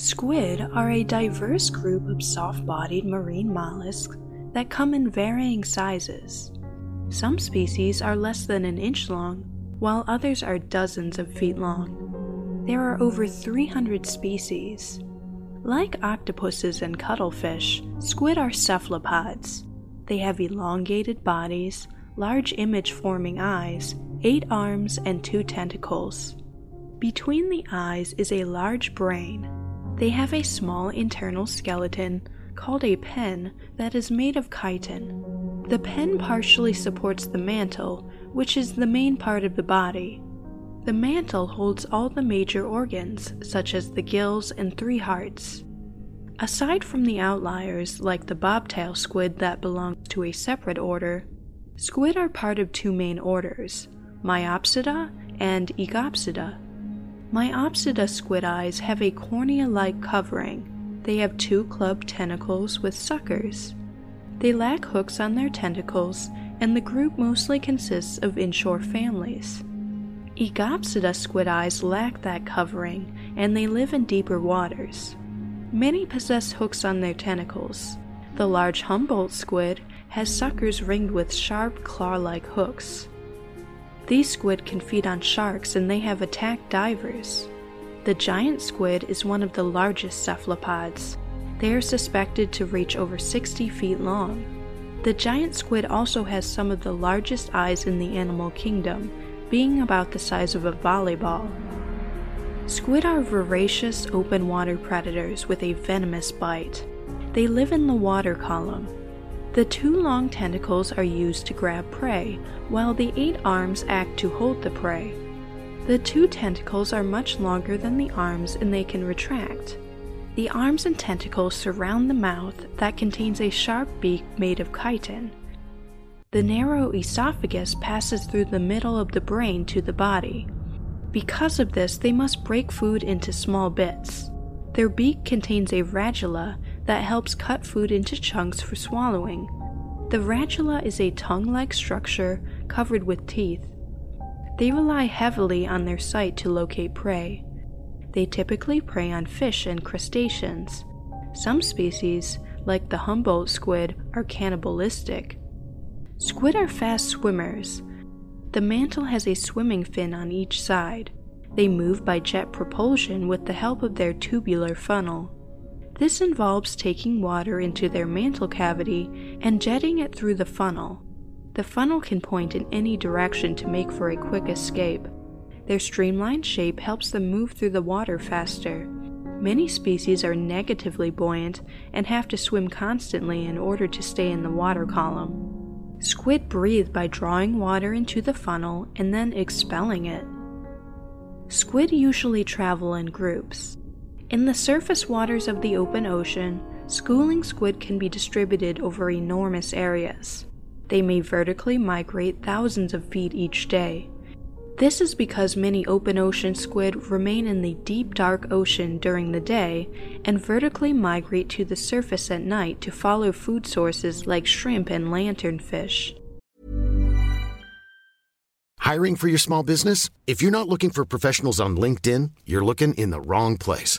Squid are a diverse group of soft bodied marine mollusks that come in varying sizes. Some species are less than an inch long, while others are dozens of feet long. There are over 300 species. Like octopuses and cuttlefish, squid are cephalopods. They have elongated bodies, large image forming eyes, eight arms, and two tentacles. Between the eyes is a large brain. They have a small internal skeleton called a pen that is made of chitin. The pen partially supports the mantle, which is the main part of the body. The mantle holds all the major organs, such as the gills and three hearts. Aside from the outliers, like the bobtail squid that belongs to a separate order, squid are part of two main orders, Myopsida and Oegopsida. Myopsida squid eyes have a cornea like covering. They have two club tentacles with suckers. They lack hooks on their tentacles, and the group mostly consists of inshore families. Oegopsida squid eyes lack that covering, and they live in deeper waters. Many possess hooks on their tentacles. The large Humboldt squid has suckers ringed with sharp claw like hooks. These squid can feed on sharks and they have attacked divers. The giant squid is one of the largest cephalopods. They are suspected to reach over 60 feet long. The giant squid also has some of the largest eyes in the animal kingdom, being about the size of a volleyball. Squid are voracious open water predators with a venomous bite. They live in the water column. The two long tentacles are used to grab prey, while the eight arms act to hold the prey. The two tentacles are much longer than the arms and they can retract. The arms and tentacles surround the mouth that contains a sharp beak made of chitin. The narrow esophagus passes through the middle of the brain to the body. Because of this, they must break food into small bits. Their beak contains a radula that helps cut food into chunks for swallowing. The radula is a tongue like structure covered with teeth. They rely heavily on their sight to locate prey. They typically prey on fish and crustaceans. Some species, like the Humboldt squid, are cannibalistic. Squid are fast swimmers. The mantle has a swimming fin on each side. They move by jet propulsion with the help of their tubular funnel. This involves taking water into their mantle cavity and jetting it through the funnel. The funnel can point in any direction to make for a quick escape. Their streamlined shape helps them move through the water faster. Many species are negatively buoyant and have to swim constantly in order to stay in the water column. Squid breathe by drawing water into the funnel and then expelling it. Squid usually travel in groups. In the surface waters of the open ocean, schooling squid can be distributed over enormous areas. They may vertically migrate thousands of feet each day. This is because many open ocean squid remain in the deep dark ocean during the day and vertically migrate to the surface at night to follow food sources like shrimp and lanternfish. Hiring for your small business? If you're not looking for professionals on LinkedIn, you're looking in the wrong place.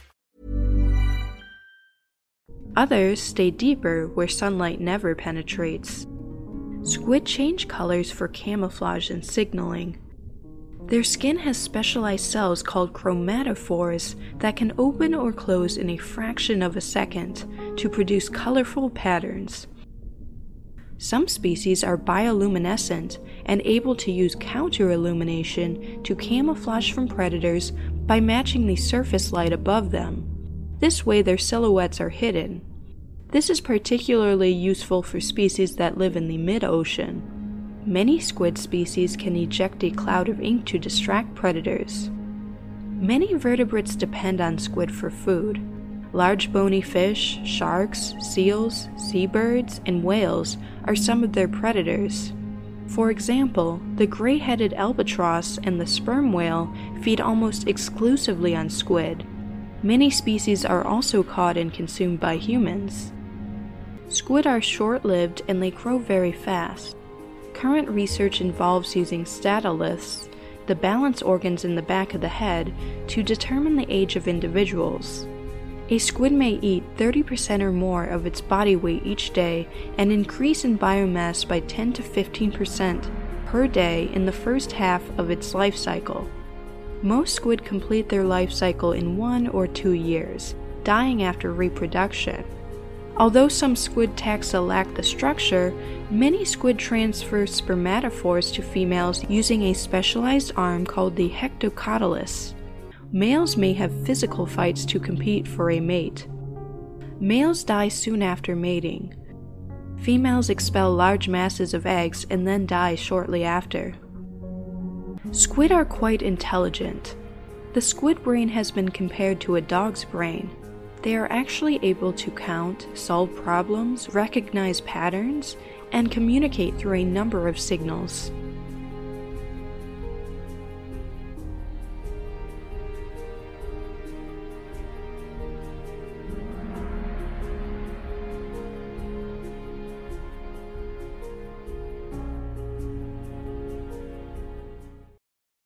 Others stay deeper where sunlight never penetrates. Squid change colors for camouflage and signaling. Their skin has specialized cells called chromatophores that can open or close in a fraction of a second to produce colorful patterns. Some species are bioluminescent and able to use counter-illumination to camouflage from predators by matching the surface light above them. This way their silhouettes are hidden. This is particularly useful for species that live in the mid-ocean. Many squid species can eject a cloud of ink to distract predators. Many vertebrates depend on squid for food. Large bony fish, sharks, seals, seabirds, and whales are some of their predators. For example, the gray headed albatross and the sperm whale feed almost exclusively on squid. Many species are also caught and consumed by humans. Squid are short lived and they grow very fast. Current research involves using statoliths, the balance organs in the back of the head, to determine the age of individuals. A squid may eat 30% or more of its body weight each day and increase in biomass by 10 to 15% per day in the first half of its life cycle. Most squid complete their life cycle in one or two years, dying after reproduction. Although some squid taxa lack the structure, many squid transfer spermatophores to females using a specialized arm called the hectocotylus. Males may have physical fights to compete for a mate. Males die soon after mating. Females expel large masses of eggs and then die shortly after. Squid are quite intelligent. The squid brain has been compared to a dog's brain. They are actually able to count, solve problems, recognize patterns, and communicate through a number of signals.